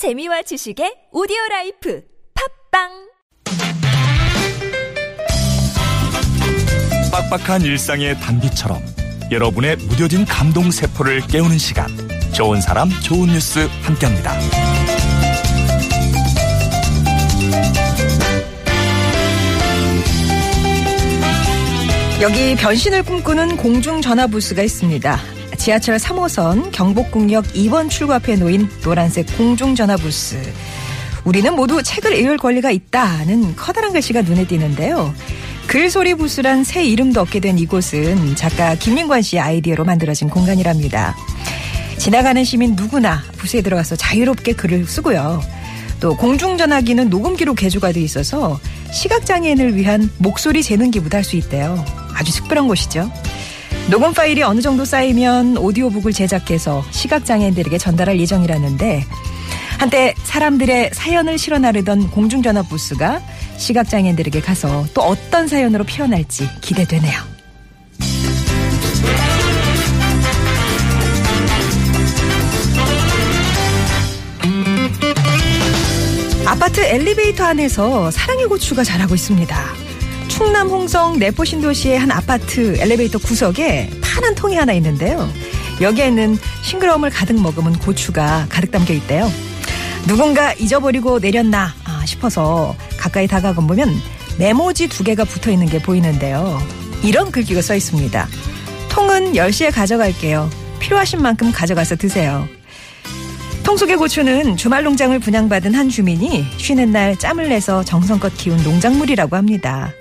재미와 지식의 오디오 라이프 팟빵 빡빡한 일상의 단비처럼 여러분의 무뎌진 감동 세포를 깨우는 시간 좋은 사람 좋은 뉴스 함께합니다. 여기 변신을 꿈꾸는 공중전화부스가 있습니다. 지하철 3호선 경복궁역 2번 출구 앞에 놓인 노란색 공중전화 부스. 우리는 모두 책을 읽을 권리가 있다는 커다란 글씨가 눈에 띄는데요. 글소리 부스란 새 이름도 얻게 된 이곳은 작가 김민관 씨의 아이디어로 만들어진 공간이랍니다. 지나가는 시민 누구나 부스에 들어가서 자유롭게 글을 쓰고요. 또 공중전화기는 녹음기로 개조가 돼 있어서 시각장애인을 위한 목소리 재능기부터 할수 있대요. 아주 특별한 곳이죠. 녹음 파일이 어느 정도 쌓이면 오디오북을 제작해서 시각장애인들에게 전달할 예정이라는데 한때 사람들의 사연을 실어 나르던 공중전화 부스가 시각장애인들에게 가서 또 어떤 사연으로 피어날지 기대되네요. 아파트 엘리베이터 안에서 사랑의 고추가 자라고 있습니다. 충남 홍성 내포 신도시의 한 아파트 엘리베이터 구석에 파란 통이 하나 있는데요. 여기에는 싱그러움을 가득 머금은 고추가 가득 담겨 있대요. 누군가 잊어버리고 내렸나 싶어서 가까이 다가가 보면 메모지 두 개가 붙어 있는 게 보이는데요. 이런 글귀가 써 있습니다. 통은 10시에 가져갈게요. 필요하신 만큼 가져가서 드세요. 통속의 고추는 주말 농장을 분양받은 한 주민이 쉬는 날 짬을 내서 정성껏 키운 농작물이라고 합니다.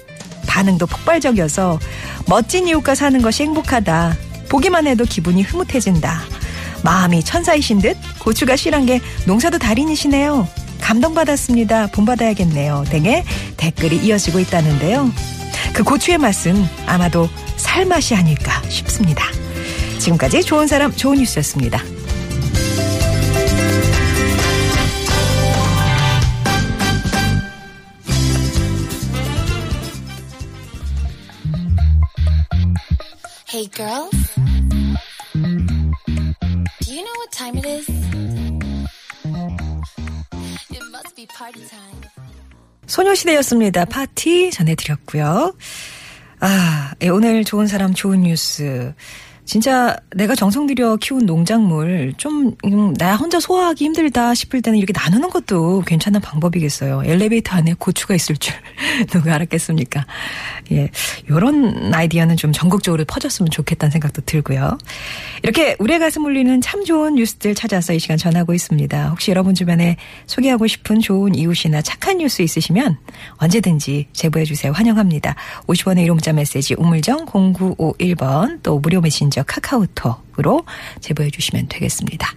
반응도 폭발적이어서 멋진 이웃과 사는 것이 행복하다. 보기만 해도 기분이 흐뭇해진다. 마음이 천사이신 듯 고추가 실한 게 농사도 달인이시네요. 감동받았습니다. 본받아야겠네요. 등의 댓글이 이어지고 있다는데요. 그 고추의 맛은 아마도 살맛이 아닐까 싶습니다. 지금까지 좋은 사람 좋은 뉴스였습니다. Hey girls, do you know what time it is? It must be party time. 소녀시대였습니다. 파티 전해드렸고요. 아, 예, 오늘 좋은 사람 좋은 뉴스. 진짜 내가 정성 들여 키운 농작물 좀 나 혼자 소화하기 힘들다 싶을 때는 이렇게 나누는 것도 괜찮은 방법이겠어요. 엘리베이터 안에 고추가 있을 줄 누가 알았겠습니까? 예, 요런 아이디어는 좀 전국적으로 퍼졌으면 좋겠다는 생각도 들고요. 이렇게 우리의 가슴 울리는 참 좋은 뉴스들 찾아서 이 시간 전하고 있습니다. 혹시 여러분 주변에 소개하고 싶은 좋은 이웃이나 착한 뉴스 있으시면 언제든지 제보해 주세요. 환영합니다. 50원의 1호 문자 메시지 우물정 0951번 또 무료 메신저 카카오톡으로 제보해 주시면 되겠습니다.